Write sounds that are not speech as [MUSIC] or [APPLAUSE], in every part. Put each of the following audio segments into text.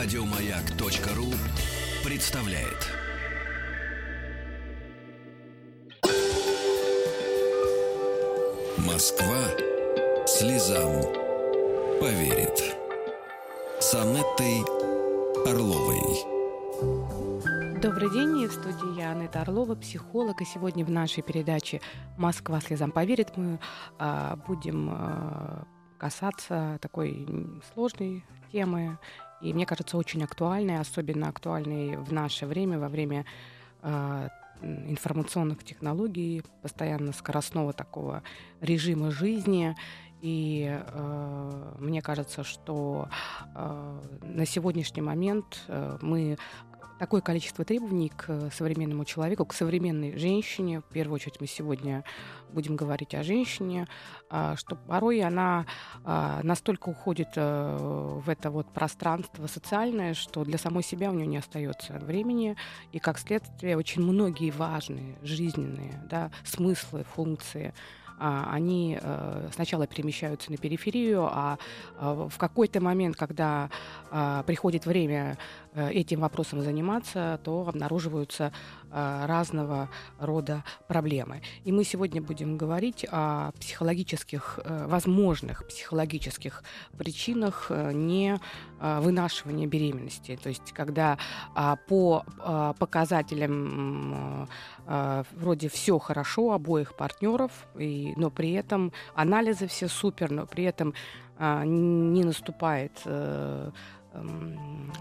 Радиомаяк.ру представляет. Москва слезам поверит. С Анеттой Орловой. Добрый день, в студии я Анетта Орлова, психолог, и сегодня в нашей передаче «Москва слезам поверит» мы а, будем а, касаться такой сложной темы, и мне кажется, очень актуальной, особенно актуальной в наше время, во время э, информационных технологий, постоянно скоростного такого режима жизни. И э, мне кажется, что э, на сегодняшний момент э, мы такое количество требований к современному человеку, к современной женщине. В первую очередь мы сегодня будем говорить о женщине, а, что порой она а, настолько уходит э, в это вот пространство социальное, что для самой себя у нее не остается времени, и как следствие очень многие важные жизненные да, смыслы, функции а, они э, сначала перемещаются на периферию, а в какой-то момент, когда приходит время Э, этим вопросом заниматься, то обнаруживаются э, разного рода проблемы. И мы сегодня будем говорить о психологических, э, возможных психологических причинах не вынашивания беременности. То есть когда по показателям вроде все хорошо обоих партнеров, но при этом анализы все супер, но при этом не наступает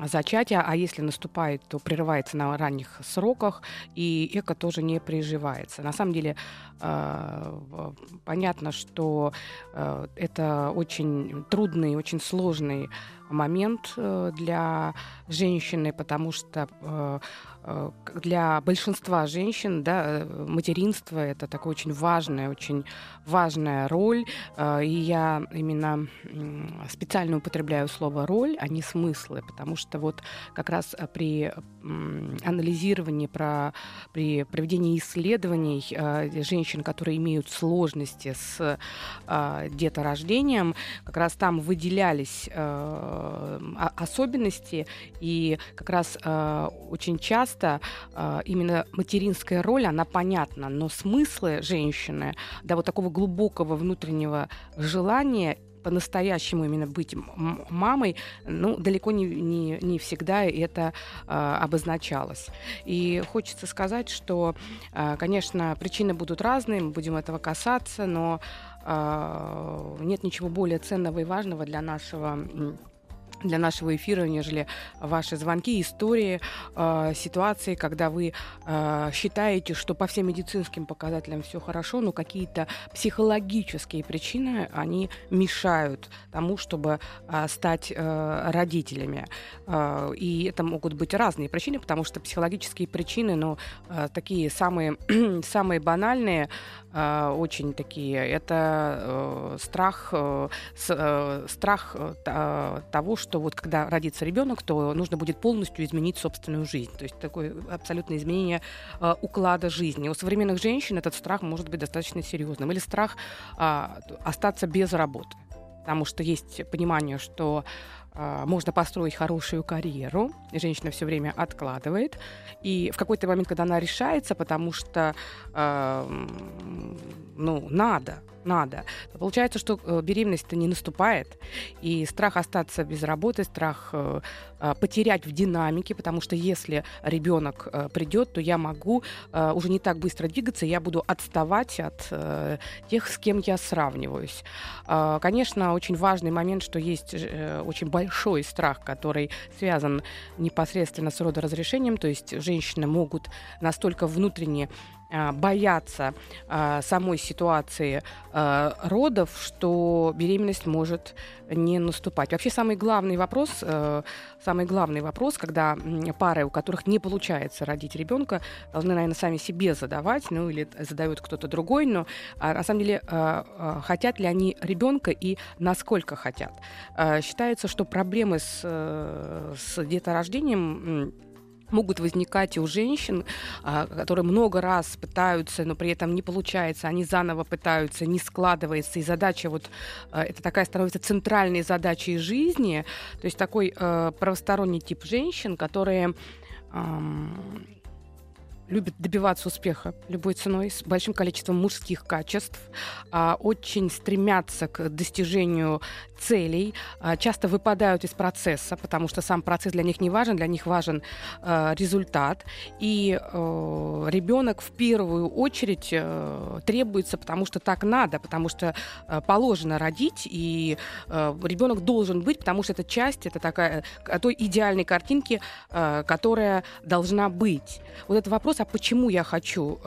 зачатия, а если наступает, то прерывается на ранних сроках, и эко тоже не приживается. На самом деле э, понятно, что э, это очень трудный, очень сложный момент э, для женщины, потому что э, э, для большинства женщин да, материнство это такая очень важная, очень важная роль. И я именно специально употребляю слово роль, а не смыслы, потому что вот как раз при анализировании, про, при проведении исследований женщин, которые имеют сложности с деторождением, как раз там выделялись особенности, и как раз э, очень часто э, именно материнская роль, она понятна, но смыслы женщины, да, вот такого глубокого внутреннего желания по-настоящему именно быть мамой, ну, далеко не, не, не всегда это э, обозначалось. И хочется сказать, что, э, конечно, причины будут разные, мы будем этого касаться, но э, нет ничего более ценного и важного для нашего для нашего эфира, нежели ваши звонки, истории, э, ситуации, когда вы э, считаете, что по всем медицинским показателям все хорошо, но какие-то психологические причины, они мешают тому, чтобы э, стать э, родителями. Э, и это могут быть разные причины, потому что психологические причины, ну, э, такие самые, [CLEARS THROAT] самые банальные, очень такие, это э, страх, э, э, страх того, что вот когда родится ребенок, то нужно будет полностью изменить собственную жизнь. То есть такое абсолютное изменение уклада жизни. У современных женщин этот страх может быть достаточно серьезным. Или страх э, остаться без работы. Потому что есть понимание, что можно построить хорошую карьеру, женщина все время откладывает. И в какой-то момент, когда она решается, потому что э, ну, надо, надо, получается, что э, беременность-то не наступает, и страх остаться без работы, страх э, э, потерять в динамике, потому что если ребенок придет, то я могу уже не так быстро двигаться, я буду отставать от тех, с кем я сравниваюсь. Э, конечно, очень важный момент, что есть очень большой страх, который связан непосредственно с родоразрешением, то есть женщины могут настолько внутренне а, боятся а, самой ситуации а, родов, что беременность может не наступать. Вообще самый главный вопрос, самый главный вопрос, когда пары, у которых не получается родить ребенка, должны, наверное, сами себе задавать, ну или задают кто-то другой, но на самом деле хотят ли они ребенка и насколько хотят. Считается, что проблемы с, э, с деторождением могут возникать у женщин, а, которые много раз пытаются, но при этом не получается, они заново пытаются, не складывается, и задача вот, а, это такая становится центральной задачей жизни, то есть такой э, правосторонний тип женщин, которые любят добиваться успеха любой ценой, с большим количеством мужских качеств, а, очень стремятся к достижению целей, а, часто выпадают из процесса, потому что сам процесс для них не важен, для них важен а, результат. И а, ребенок в первую очередь а, требуется, потому что так надо, потому что а, положено родить, и ребенок должен быть, потому что это часть, это такая той идеальной картинки, которая должна быть. Вот этот вопрос вопрос, а почему я хочу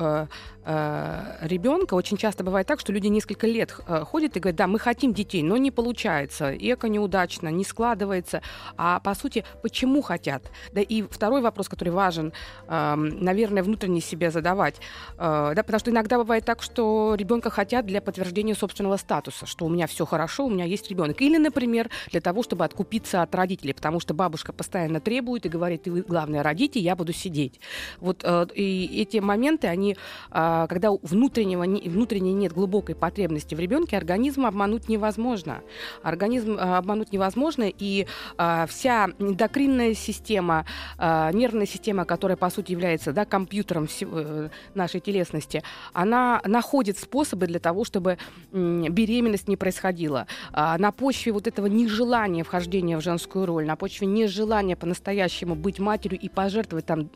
э, ребенка, очень часто бывает так, что люди несколько лет э, ходят и говорят, да, мы хотим детей, но не получается, эко неудачно, не складывается. А по сути, почему хотят? Да и второй вопрос, который важен, э, наверное, внутренне себе задавать, э, да, потому что иногда бывает так, что ребенка хотят для подтверждения собственного статуса, что у меня все хорошо, у меня есть ребенок. Или, например, для того, чтобы откупиться от родителей, потому что бабушка постоянно требует и говорит, ты главное родите, я буду сидеть. Вот э, и эти моменты, они э, когда внутреннего, внутренней нет глубокой потребности в ребенке, организм обмануть невозможно. Организм а, обмануть невозможно, и а, вся эндокринная система, нервная система, которая, по сути, является да, компьютером э, нашей телесности, она находит способы для того, чтобы беременность не происходила. На почве вот этого нежелания вхождения в женскую роль, на почве нежелания по-настоящему быть матерью и пожертвовать там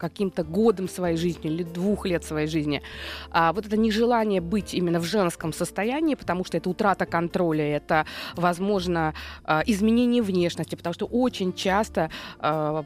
каким-то годом своей жизни или двух лет своей жизни. А вот это нежелание быть именно в женском состоянии, потому что это утрата контроля, это, возможно, а, изменение внешности, потому что очень часто э,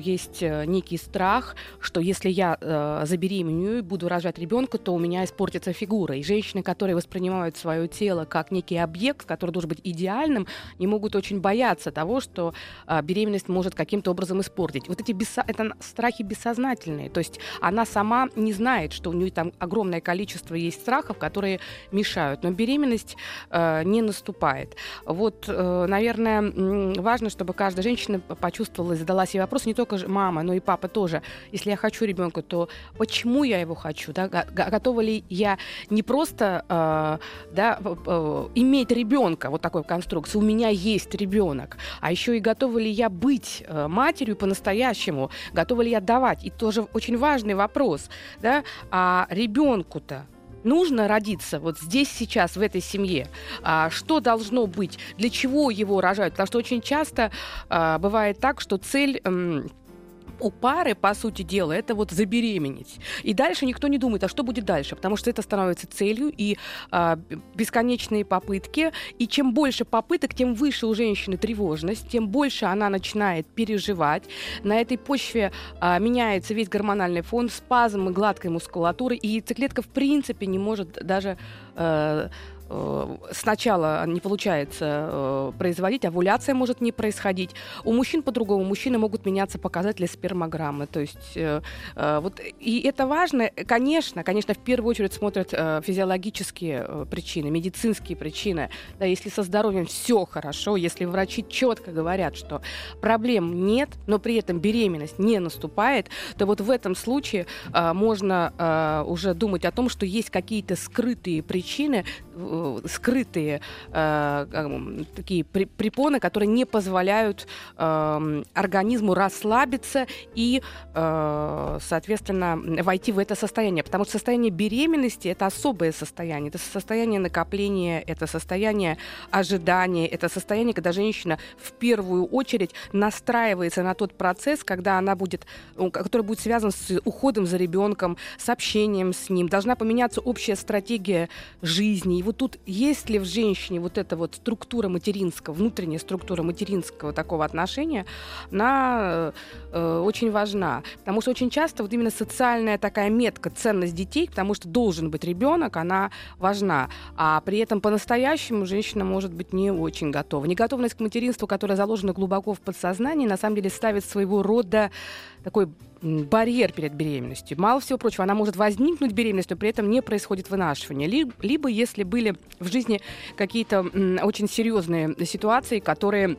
есть некий страх, что если я э, забеременею и буду рожать ребенка, то у меня испортится фигура. И женщины, которые воспринимают свое тело как некий объект, который должен быть идеальным, не могут очень бояться того, что э, беременность может каким-то образом испортить. Вот эти бессо... это страхи бессознательные бессознательные. То есть она сама не знает, что у нее там огромное количество есть страхов, которые мешают. Но беременность э, не наступает. Вот, э, наверное, важно, чтобы каждая женщина почувствовала и задала себе вопрос, не только мама, но и папа тоже. Если я хочу ребенка, то почему я его хочу? Да? Готова ли я не просто э, да, э, иметь ребенка, вот такой конструкции, у меня есть ребенок, а еще и готова ли я быть э, матерью по-настоящему, готова ли я давать и тоже очень важный вопрос, да, а ребенку-то нужно родиться вот здесь сейчас в этой семье, а, что должно быть, для чего его рожают, потому что очень часто а, бывает так, что цель у пары, по сути дела, это вот забеременеть. И дальше никто не думает, а что будет дальше, потому что это становится целью и а, бесконечные попытки. И чем больше попыток, тем выше у женщины тревожность, тем больше она начинает переживать. На этой почве а, меняется весь гормональный фон, спазмы гладкой мускулатуры, и яйцеклетка в принципе не может даже а, сначала не получается э, производить, овуляция может не происходить. У мужчин по-другому. Мужчины могут меняться показатели спермограммы. То есть э, вот и это важно. Конечно, конечно, в первую очередь смотрят физиологические причины, медицинские причины. Да, если со здоровьем все хорошо, если врачи четко говорят, что проблем нет, но при этом беременность не наступает, то вот в этом случае можно уже думать о том, что есть какие-то скрытые причины Э, скрытые э, такие препоны, которые не позволяют э, организму расслабиться и, э, соответственно, войти в это состояние. Потому что состояние беременности это особое состояние. Это состояние накопления, это состояние ожидания, это состояние, когда женщина в первую очередь настраивается на тот процесс, когда она будет, который будет связан с уходом за ребенком, с общением с ним. Должна поменяться общая стратегия жизни. И вот тут тут есть ли в женщине вот эта вот структура материнского, внутренняя структура материнского такого отношения, она э, очень важна. Потому что очень часто вот именно социальная такая метка, ценность детей, потому что должен быть ребенок, она важна. А при этом по-настоящему женщина может быть не очень готова. Неготовность к материнству, которая заложена глубоко в подсознании, на самом деле ставит своего рода такой барьер перед беременностью. Мало всего прочего, она может возникнуть беременность, но при этом не происходит вынашивание. Либо, либо если были в жизни какие-то очень серьезные ситуации, которые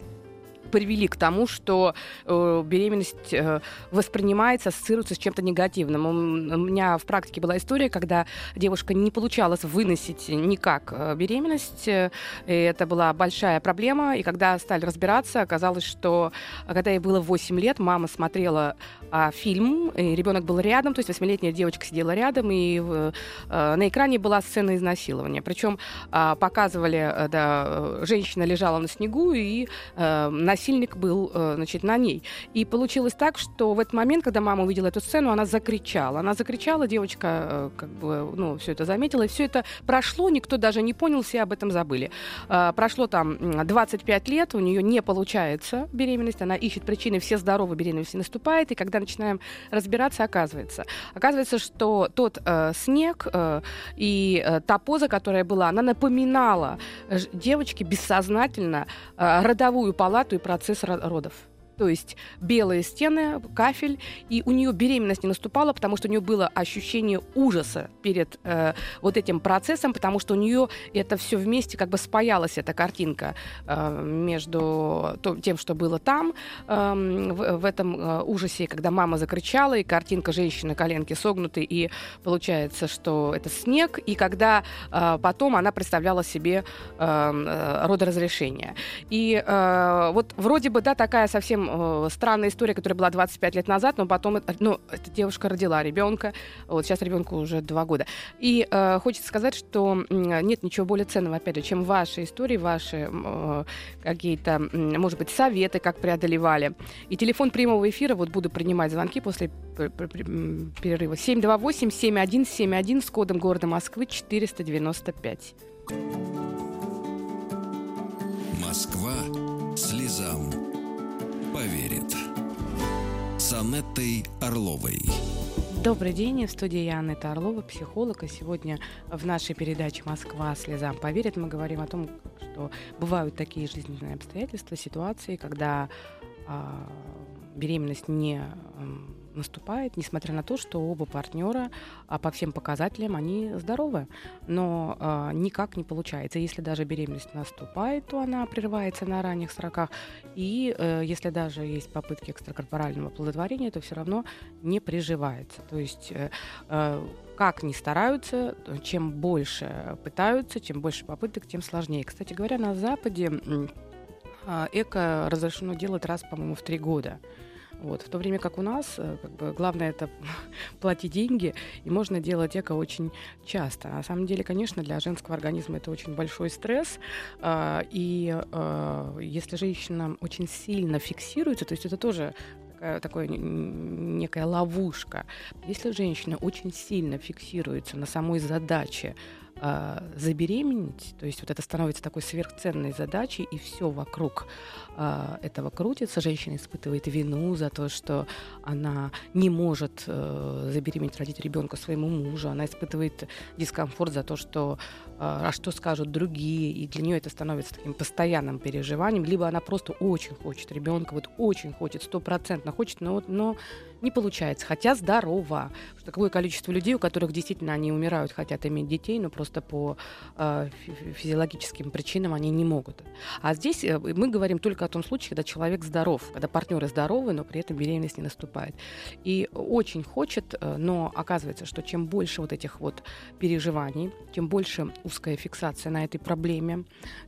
привели к тому, что э, беременность э, воспринимается, ассоциируется с чем-то негативным. У меня в практике была история, когда девушка не получалось выносить никак э, беременность. Э, и это была большая проблема. И когда стали разбираться, оказалось, что э, когда ей было 8 лет, мама смотрела а, фильм, и ребенок был рядом, то есть восьмилетняя девочка сидела рядом, и э, на экране была сцена изнасилования. Причем э, показывали, э, да, женщина лежала на снегу, и э, насильник был э, значит, на ней. И получилось так, что в этот момент, когда мама увидела эту сцену, она закричала. Она закричала, девочка э, как бы, ну, все это заметила, и все это прошло, никто даже не понял, все об этом забыли. Э, прошло там 25 лет, у нее не получается беременность, она ищет причины, все здоровы, беременность не наступает, и когда начинаем разбираться, оказывается, оказывается, что тот э, снег э, и э, та поза, которая была, она напоминала девочке бессознательно э, родовую палату и процесс родов. То есть белые стены, кафель, и у нее беременность не наступала, потому что у нее было ощущение ужаса перед э, вот этим процессом, потому что у нее это все вместе как бы спаялась эта картинка э, между тем, что было там э, в, в этом э, ужасе, когда мама закричала, и картинка женщины коленки согнуты, и получается, что это снег, и когда э, потом она представляла себе э, э родоразрешение. И э, вот вроде бы, да, такая совсем э, странная история, которая была 25 лет назад, но потом, ну, эта девушка родила ребенка, вот сейчас ребенку уже два года. И э, хочется сказать, что нет ничего более ценного, опять же, чем ваши истории, ваши э, какие-то, может быть, советы, как преодолевали. И телефон прямого эфира, вот буду принимать звонки после перерыва. 728-7171 с кодом города Москвы 495. Москва слезам поверит. С Анеттой Орловой. Добрый день, в студии я Анетта Орлова, психолог. И сегодня в нашей передаче «Москва слезам поверит» мы говорим о том, что бывают такие жизненные обстоятельства, ситуации, когда а, беременность не наступает, несмотря на то, что оба партнера а по всем показателям они здоровы, но а, никак не получается. Если даже беременность наступает, то она прерывается на ранних сроках, и а, если даже есть попытки экстракорпорального плодотворения, то все равно не приживается. То есть а, как ни стараются, чем больше пытаются, чем больше попыток, тем сложнее. Кстати говоря, на Западе эко разрешено делать раз, по-моему, в три года. Вот. В то время как у нас э, как бы, главное это [LAUGHS] платить деньги, и можно делать эко очень часто. На самом деле, конечно, для женского организма это очень большой стресс. А, и а, если женщина очень сильно фиксируется, то есть это тоже такая, такая некая ловушка. Если женщина очень сильно фиксируется на самой задаче э, забеременеть, то есть вот это становится такой сверхценной задачей, и все вокруг э, этого крутится. Женщина испытывает вину за то, что она не может э, забеременеть, родить ребенка своему мужу, она испытывает дискомфорт за то, что а что скажут другие, и для нее это становится таким постоянным переживанием, либо она просто очень хочет ребенка, вот очень хочет, стопроцентно хочет, но, но не получается, хотя здорово. Что такое количество людей, у которых действительно они умирают, хотят иметь детей, но просто по э, физиологическим причинам они не могут. А здесь э, мы говорим только о том случае, когда человек здоров, когда партнеры здоровы, но при этом беременность не наступает. И очень хочет, э, но оказывается, что чем больше вот этих вот переживаний, тем больше узкая фиксация на этой проблеме,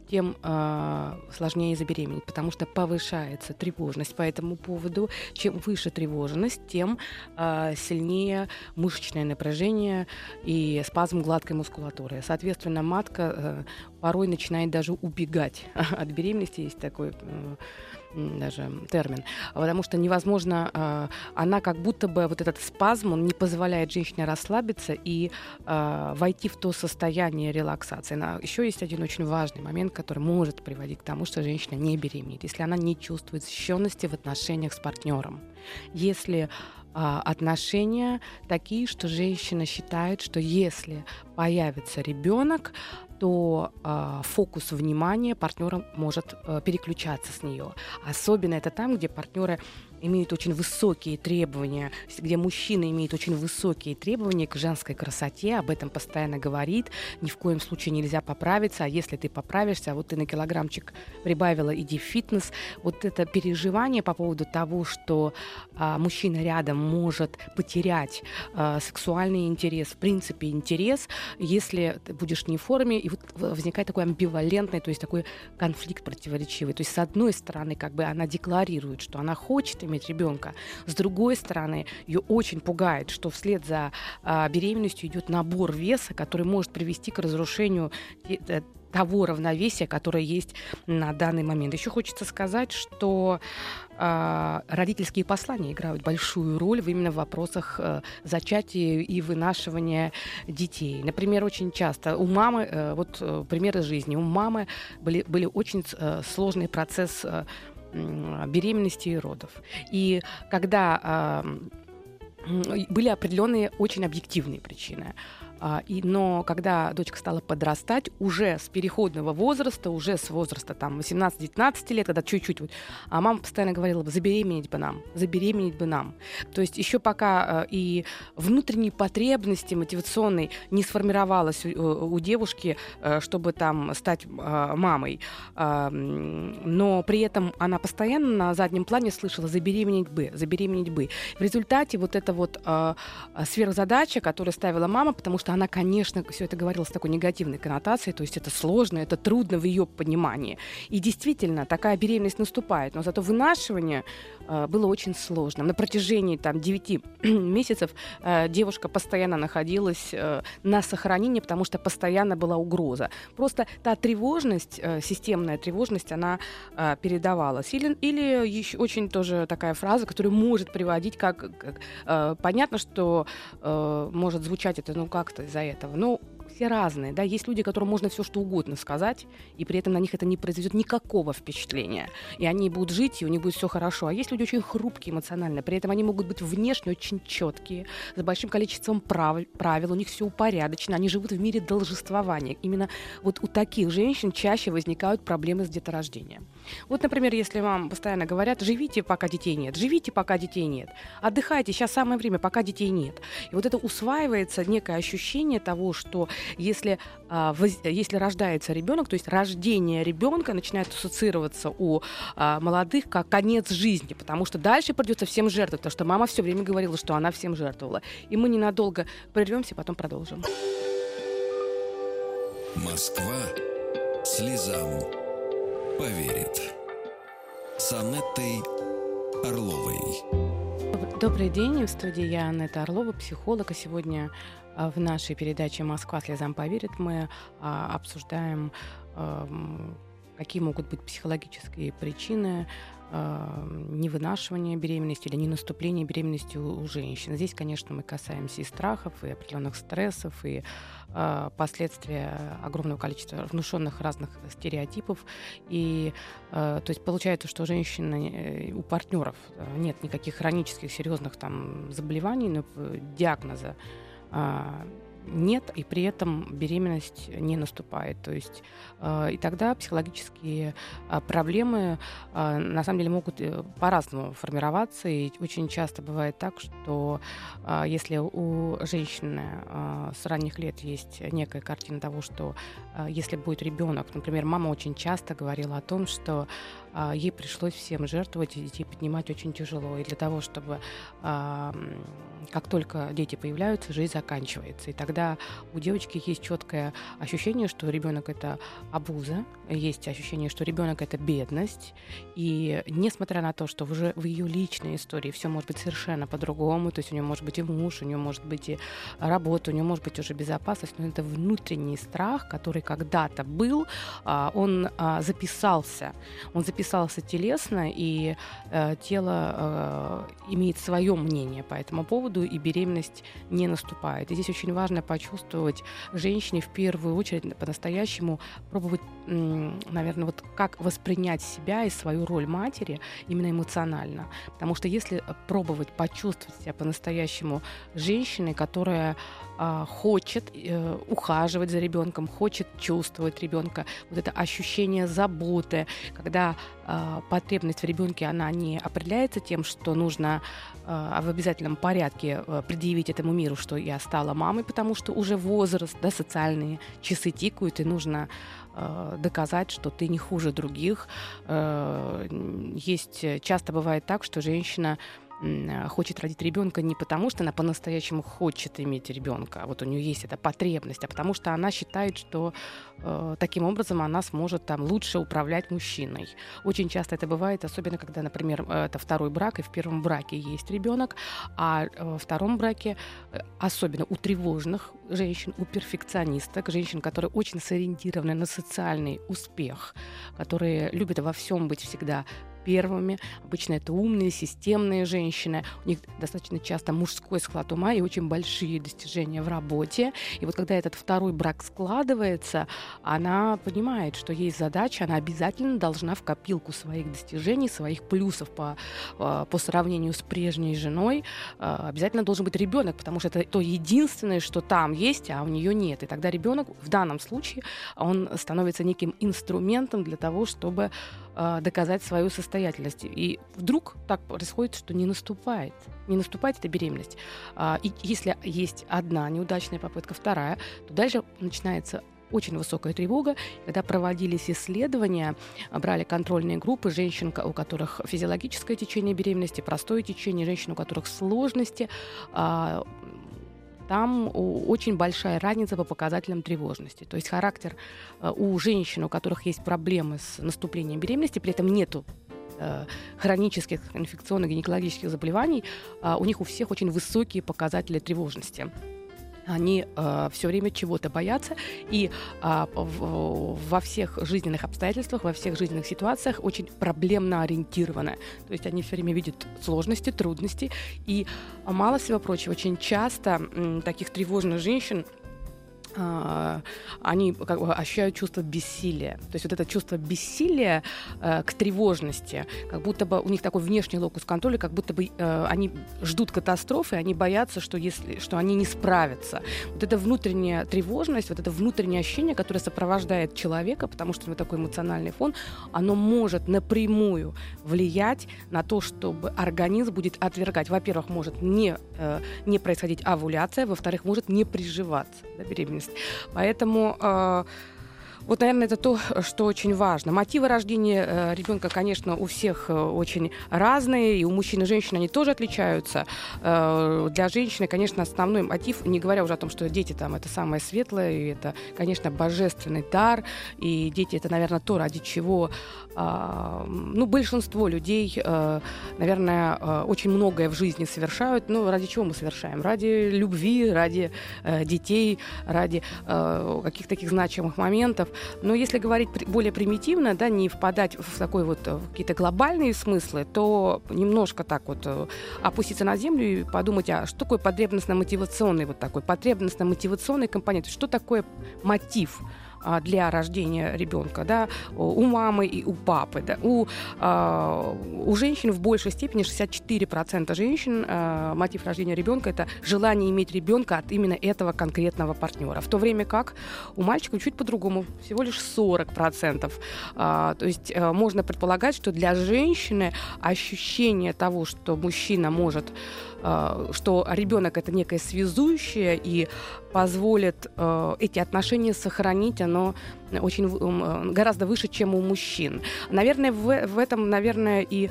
тем э, сложнее забеременеть, потому что повышается тревожность по этому поводу. Чем выше тревожность, тем э, сильнее мышечное напряжение и спазм гладкой мускулатуры. Соответственно, матка э, порой начинает даже убегать [LAUGHS] от беременности. Есть такой э, даже термин, потому что невозможно, э, она как будто бы вот этот спазм, он не позволяет женщине расслабиться и э, войти в то состояние релаксации. Еще есть один очень важный момент, который может приводить к тому, что женщина не беременеет, если она не чувствует защищенности в отношениях с партнером. Если а, отношения такие, что женщина считает, что если появится ребенок, то э, фокус внимания партнера может э, переключаться с нее. Особенно это там, где партнеры имеют очень высокие требования, где мужчина имеет очень высокие требования к женской красоте, об этом постоянно говорит, ни в коем случае нельзя поправиться, а если ты поправишься, вот ты на килограммчик прибавила, иди в фитнес, вот это переживание по поводу того, что а, мужчина рядом может потерять а, сексуальный интерес, в принципе интерес, если ты будешь не в форме, и вот возникает такой амбивалентный, то есть такой конфликт противоречивый, то есть с одной стороны как бы она декларирует, что она хочет иметь ребенка. С другой стороны, ее очень пугает, что вслед за а, беременностью идет набор веса, который может привести к разрушению э, того равновесия, которое есть на данный момент. Еще хочется сказать, что э, родительские послания играют большую роль именно в вопросах э, зачатия и вынашивания детей. Например, очень часто у мамы, э, вот э, примеры жизни, у мамы были, были очень э, сложный процесс э, беременности и родов. И когда были определенные очень объективные причины. А, и, но когда дочка стала подрастать, уже с переходного возраста, уже с возраста там 18-19 лет, когда чуть-чуть, вот, а мама постоянно говорила забеременеть бы нам, забеременеть бы нам. То есть еще пока э, и внутренние потребности мотивационной не сформировалась у, у девушки, э, чтобы там стать э, мамой, но при этом она постоянно на заднем плане слышала забеременеть бы, забеременеть бы. В результате вот эта вот сверхзадача, которую ставила мама, потому что что она, конечно, все это говорила с такой негативной коннотацией, то есть это сложно, это трудно в ее понимании. И действительно, такая беременность наступает, но зато вынашивание э, было очень сложным. На протяжении там 9 [CLEARS THROAT] месяцев э, девушка постоянно находилась э, на сохранении, потому что постоянно была угроза. Просто та тревожность, э, системная тревожность, она э, передавалась. Или, или еще очень тоже такая фраза, которая может приводить как... как э, понятно, что э, может звучать это, ну, как-то из-за этого. Ну, все разные, да, есть люди, которым можно все что угодно сказать, и при этом на них это не произведет никакого впечатления, и они будут жить, и у них будет все хорошо. А есть люди очень хрупкие эмоционально, при этом они могут быть внешне очень четкие, с большим количеством прав, правил, у них все упорядочено, они живут в мире должествования. Именно вот у таких женщин чаще возникают проблемы с деторождением. Вот, например, если вам постоянно говорят, живите, пока детей нет, живите, пока детей нет, отдыхайте, сейчас самое время, пока детей нет. И вот это усваивается некое ощущение того, что если, а, если рождается ребенок, то есть рождение ребенка начинает ассоциироваться у а, молодых как конец жизни, потому что дальше придется всем жертвовать, потому что мама все время говорила, что она всем жертвовала. И мы ненадолго прервемся, потом продолжим. Москва слезам поверит. С Анеттой Орловой. Добрый день, в студии я Анетта Орлова, психолог, а сегодня а, в нашей передаче «Москва слезам поверит» мы а, обсуждаем, какие могут быть психологические причины невынашивания беременности или не наступления беременности у, у женщин. Здесь, конечно, мы касаемся и страхов, и определенных стрессов, и э, последствия огромного количества внушенных разных стереотипов. И э, то есть получается, что у женщины, э, у партнеров нет никаких хронических серьезных там заболеваний, но диагноза а, нет, и при этом беременность не наступает. То есть э, и тогда психологические э, проблемы э, на самом деле могут э, по-разному формироваться. И очень часто бывает так, что э, если у женщины э, с ранних лет есть некая картина того, что если будет ребенок, например, мама очень часто говорила о том, что э, ей пришлось всем жертвовать и детей поднимать очень тяжело. И для того, чтобы э, как только дети появляются, жизнь заканчивается. И тогда у девочки есть четкое ощущение, что ребенок это обуза, есть ощущение, что ребенок это бедность. И несмотря на то, что уже в ее личной истории все может быть совершенно по-другому, то есть у нее может быть и муж, у нее может быть и работа, у нее может быть уже безопасность, но это внутренний страх, который когда-то был, а, он а, записался. Он записался телесно, и э, тело э, имеет свое мнение по этому поводу, и беременность не наступает. И здесь очень важно почувствовать женщине в первую очередь по-настоящему пробовать, наверное, вот как воспринять себя и свою роль матери именно эмоционально. Потому что если пробовать почувствовать себя по-настоящему женщиной, которая а, хочет э, ухаживать за ребенком, хочет чувствовать ребенка, вот это ощущение заботы, когда потребность в ребенке она не определяется тем, что нужно э, в обязательном порядке э, предъявить этому миру, что я стала мамой, потому что уже возраст, да, социальные часы тикают, и нужно э, доказать, что ты не хуже других. Э, есть часто бывает так, что женщина Э, хочет родить ребенка не потому, что она по-настоящему хочет иметь ребенка, а вот у нее есть эта потребность, а потому что она считает, что э, таким образом она сможет там лучше управлять мужчиной. Очень часто это бывает, особенно когда, например, э, это второй брак, и в первом браке есть ребенок, а э, во втором браке, особенно у тревожных женщин, у перфекционисток, женщин, которые очень сориентированы на социальный успех, которые любят во всем быть всегда первыми. Обычно это умные, системные женщины. У них достаточно часто мужской склад ума и очень большие достижения в работе. И вот когда этот второй брак складывается, она понимает, что есть задача, она обязательно должна в копилку своих достижений, своих плюсов по, а, по сравнению с прежней женой, а, обязательно должен быть ребенок, потому что это то единственное, что там есть, а у нее нет. И тогда ребенок в данном случае он становится неким инструментом для того, чтобы а, доказать свою состоятельность. И вдруг так происходит, что не наступает. Не наступает эта беременность. А, и если есть одна неудачная попытка, вторая, то дальше начинается очень высокая тревога. Когда проводились исследования, брали контрольные группы женщин, у которых физиологическое течение беременности, простое течение, женщин, у которых сложности, а, там очень большая разница по показателям тревожности. То есть характер э, у женщин, у которых есть проблемы с наступлением беременности, при этом нету э, хронических инфекционных гинекологических заболеваний, а у них у всех очень высокие показатели тревожности они э, все время чего-то боятся, и э, во всех жизненных обстоятельствах, во всех жизненных ситуациях очень проблемно ориентированы. То есть они все время видят сложности, трудности, и мало всего прочего, очень часто м, таких тревожных женщин а, они как бы ощущают чувство бессилия. То есть вот это чувство бессилия э, к тревожности, как будто бы у них такой внешний локус контроля, как будто бы э, они ждут катастрофы, они боятся, что, если, что они не справятся. Вот эта внутренняя тревожность, вот это внутреннее ощущение, которое сопровождает человека, потому что у него такой эмоциональный фон, оно может напрямую влиять на то, чтобы организм будет отвергать. Во-первых, может не, э, не происходить овуляция, во-вторых, может не приживаться да, беременность. Поэтому э, вот, наверное, это то, что очень важно. Мотивы рождения э, ребенка, конечно, у всех э, очень разные, и у мужчин и женщин они тоже отличаются. Э, для женщины, конечно, основной мотив, не говоря уже о том, что дети там это самое светлое, и это, конечно, божественный дар, и дети это, наверное, то, ради чего э, ну, большинство людей, наверное, очень многое в жизни совершают. Ну, ради чего мы совершаем? Ради любви, ради детей, ради каких-то таких значимых моментов. Но если говорить более примитивно, да, не впадать в такой вот э, какие-то глобальные смыслы, то немножко так вот э, опуститься на землю и подумать, а что такое потребностно-мотивационный вот такой потребностно-мотивационный компонент, что такое мотив? А, для рождения ребенка, да, у мамы и у папы. Да. У, а, у женщин в большей степени 64% женщин а, мотив рождения ребенка это желание иметь ребенка от именно этого конкретного партнера. В то время как у мальчика чуть по-другому, всего лишь 40%. То есть можно предполагать, что для женщины ощущение того, что мужчина может что ребенок это некое связующее и позволит э, эти отношения сохранить, оно очень э, гораздо выше, чем у мужчин. Наверное, в, в этом, наверное, и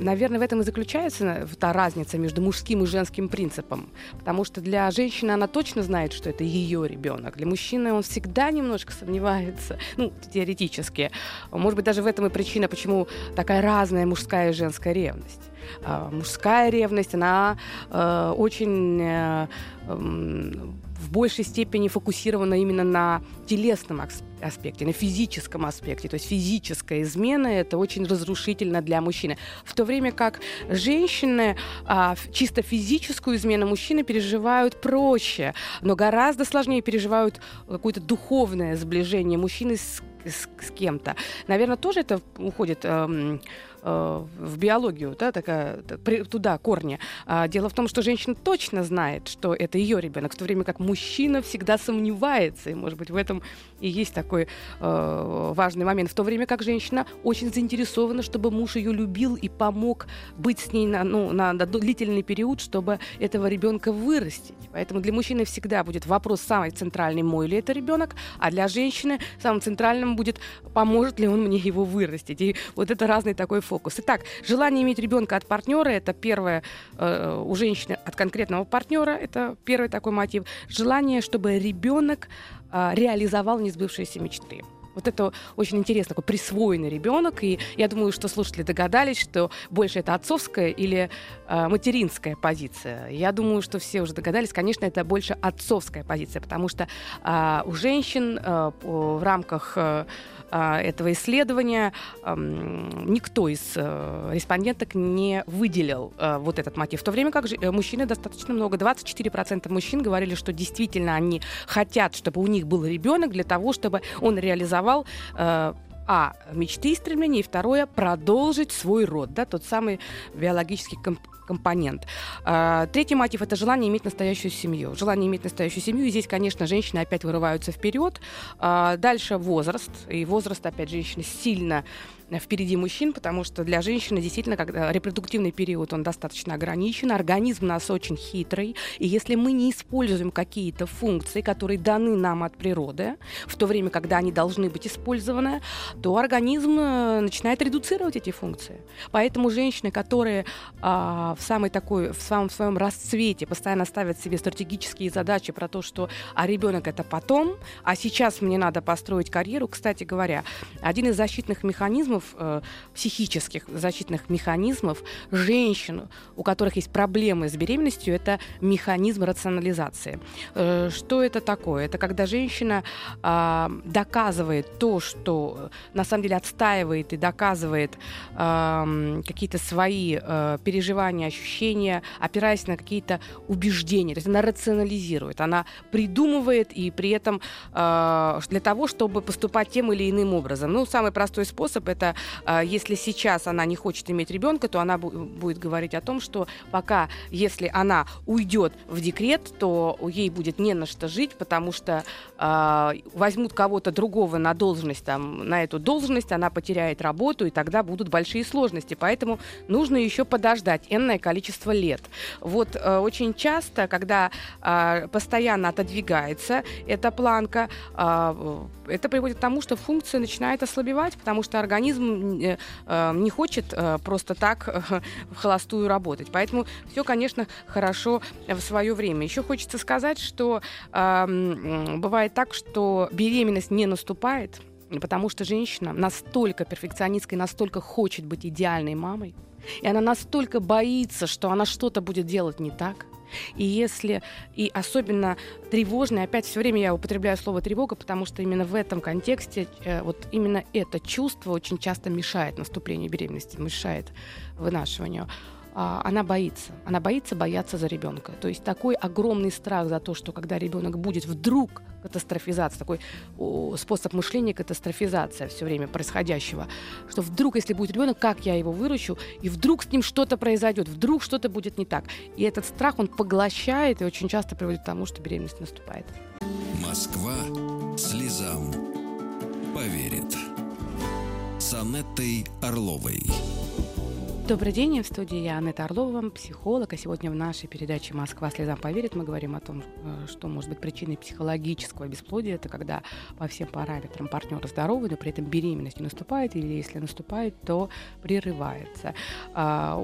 наверное, в этом и заключается та разница между мужским и женским принципом. Потому что для женщины она точно знает, что это ее ребенок. Для мужчины он всегда немножко сомневается, [LAUGHS] ну, теоретически. Может быть, даже в этом и причина, почему такая разная мужская и женская ревность. А, мужская ревность, она э, очень э, в большей степени фокусирована именно на телесном аспекте, на физическом аспекте. То есть физическая измена это очень разрушительно для мужчины. В то время как женщины а, чисто физическую измену мужчины переживают проще, но гораздо сложнее переживают какое-то духовное сближение мужчины с, с, с кем-то. Наверное, тоже это уходит. Эм, Э, в биологию, да, такая, туда корни. А дело в том, что женщина точно знает, что это ее ребенок, в то время как мужчина всегда сомневается, и, может быть, в этом и есть такой э, важный момент. В то время как женщина очень заинтересована, чтобы муж ее любил и помог быть с ней на, ну, на, на длительный период, чтобы этого ребенка вырастить. Поэтому для мужчины всегда будет вопрос самый центральный, мой ли это ребенок, а для женщины самым центральным будет, поможет ли он мне его вырастить. И вот это разный такой фокус. Итак, желание иметь ребенка от партнера это первое э, у женщины от конкретного партнера, это первый такой мотив. Желание, чтобы ребенок э, реализовал несбывшиеся мечты. Вот это очень интересно, такой присвоенный ребенок. И я думаю, что слушатели догадались, что больше это отцовская или э, материнская позиция. Я думаю, что все уже догадались, конечно, это больше отцовская позиция, потому что э, у женщин э, в рамках э, а, этого исследования никто из э, респонденток не выделил э, вот этот мотив. В то время как э, мужчины достаточно много. 24% мужчин говорили, что действительно они хотят, чтобы у них был ребенок для того, чтобы он реализовал а, мечты и стремления, и второе, продолжить свой род, да, тот самый биологический комп компонент. А, третий мотив – это желание иметь настоящую семью. Желание иметь настоящую семью, и здесь, конечно, женщины опять вырываются вперед. А, дальше возраст, и возраст, опять, женщины сильно впереди мужчин, потому что для женщины действительно, когда репродуктивный период, он достаточно ограничен, организм у нас очень хитрый, и если мы не используем какие-то функции, которые даны нам от природы, в то время, когда они должны быть использованы, то организм э, начинает редуцировать эти функции. Поэтому женщины, которые а, в самой такой, в самом своем расцвете постоянно ставят себе стратегические задачи про то, что а ребенок это потом, а сейчас мне надо построить карьеру, кстати говоря, один из защитных механизмов, э, психических защитных механизмов женщин, у которых есть проблемы с беременностью, это механизм рационализации. Э, что это такое? Это когда женщина э, доказывает то, что на самом деле отстаивает и доказывает э, какие-то свои э, переживания, ощущения, опираясь на какие-то убеждения. То есть она рационализирует, она придумывает и при этом э, для того, чтобы поступать тем или иным образом. Ну, самый простой способ это э, если сейчас она не хочет иметь ребенка, то она будет говорить о том, что пока, если она уйдет в декрет, то ей будет не на что жить, потому что э, возьмут кого-то другого на должность, там, на эту должность, она потеряет работу, и тогда будут большие сложности. Поэтому нужно еще подождать количество лет. Вот э, очень часто, когда э, постоянно отодвигается эта планка, э, это приводит к тому, что функция начинает ослабевать, потому что организм э, э, не хочет э, просто так в холостую работать. Поэтому все, конечно, хорошо в свое время. Еще хочется сказать, что бывает так, что беременность не наступает, потому что женщина настолько перфекционистка и настолько хочет быть идеальной мамой, и она настолько боится, что она что-то будет делать не так, и если, и особенно тревожный, опять все время я употребляю слово тревога, потому что именно в этом контексте э, вот именно это чувство очень часто мешает наступлению беременности, мешает вынашиванию. А, она боится. Она боится бояться за ребенка. То есть такой огромный страх за то, что когда ребенок будет вдруг катастрофизация, такой способ мышления катастрофизация все время происходящего, что вдруг, если будет ребенок, как я его выращу, и вдруг с ним что-то произойдет, вдруг что-то будет не так. И этот страх, он поглощает и очень часто приводит к тому, что беременность наступает. Москва слезам поверит. С Анеттой Орловой. Добрый день, в студии я Анетта Орлова, психолог. А сегодня в нашей передаче «Москва слезам поверит» мы говорим о том, э, что может быть причиной психологического бесплодия. Это когда по всем параметрам партнер здоровый, но при этом беременность не наступает, или если наступает, то прерывается. А,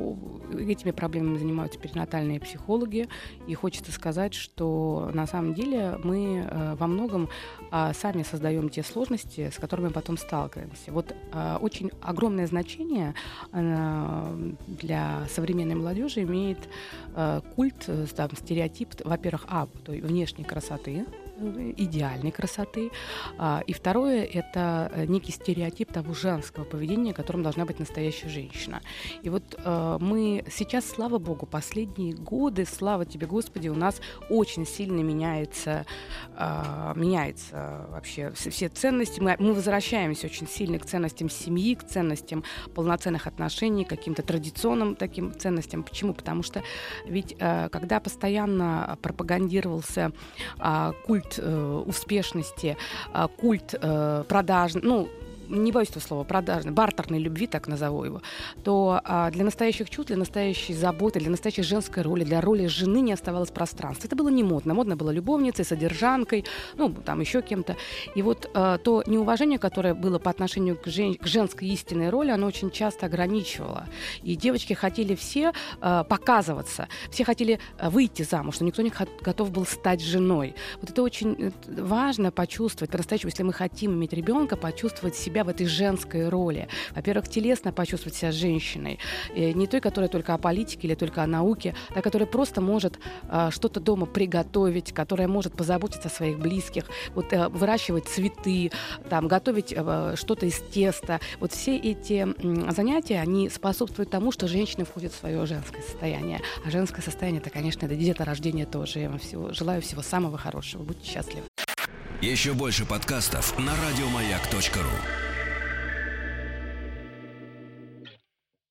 этими проблемами занимаются перинатальные психологи. И хочется сказать, что на самом деле мы э, во многом а, сами создаем те сложности, с которыми потом сталкиваемся. Вот а, очень огромное значение для современной молодежи имеет э, культ, э, там, стереотип, во-первых, а, то внешней красоты, идеальной красоты. А, и второе – это э, некий стереотип того женского поведения, которым должна быть настоящая женщина. И вот э, мы сейчас, слава богу, последние годы, слава тебе, Господи, у нас очень сильно меняется, а, меняется вообще все ценности. Мы, мы возвращаемся очень сильно к ценностям семьи, к ценностям полноценных отношений, к каким-то традиционным таким ценностям. Почему? Потому что ведь э, когда постоянно пропагандировался а, культ культ э, успешности, э, культ э, продаж, ну, не боюсь этого слова, продажной, бартерной любви, так назову его, то а, для настоящих чувств, для настоящей заботы, для настоящей женской роли, для роли жены не оставалось пространства. Это было не модно. Модно было любовницей, содержанкой, ну, там еще кем-то. И вот а, то неуважение, которое было по отношению к, жен- к женской истинной роли, оно очень часто ограничивало. И девочки хотели все а, показываться, все хотели а, выйти замуж, но никто не готов был стать женой. Вот это очень важно почувствовать, по-настоящему, если мы хотим иметь ребенка, почувствовать себя себя в этой женской роли. Во-первых, телесно почувствовать себя женщиной. И не той, которая только о политике или только о науке, а которая просто может э, что-то дома приготовить, которая может позаботиться о своих близких, вот, э, выращивать цветы, там, готовить э, что-то из теста. Вот все эти э, занятия, они способствуют тому, что женщина входит в свое женское состояние. А женское состояние, это, конечно, это деторождение тоже. Я вам всего, желаю всего самого хорошего. Будьте счастливы. Еще больше подкастов на радиомаяк.ру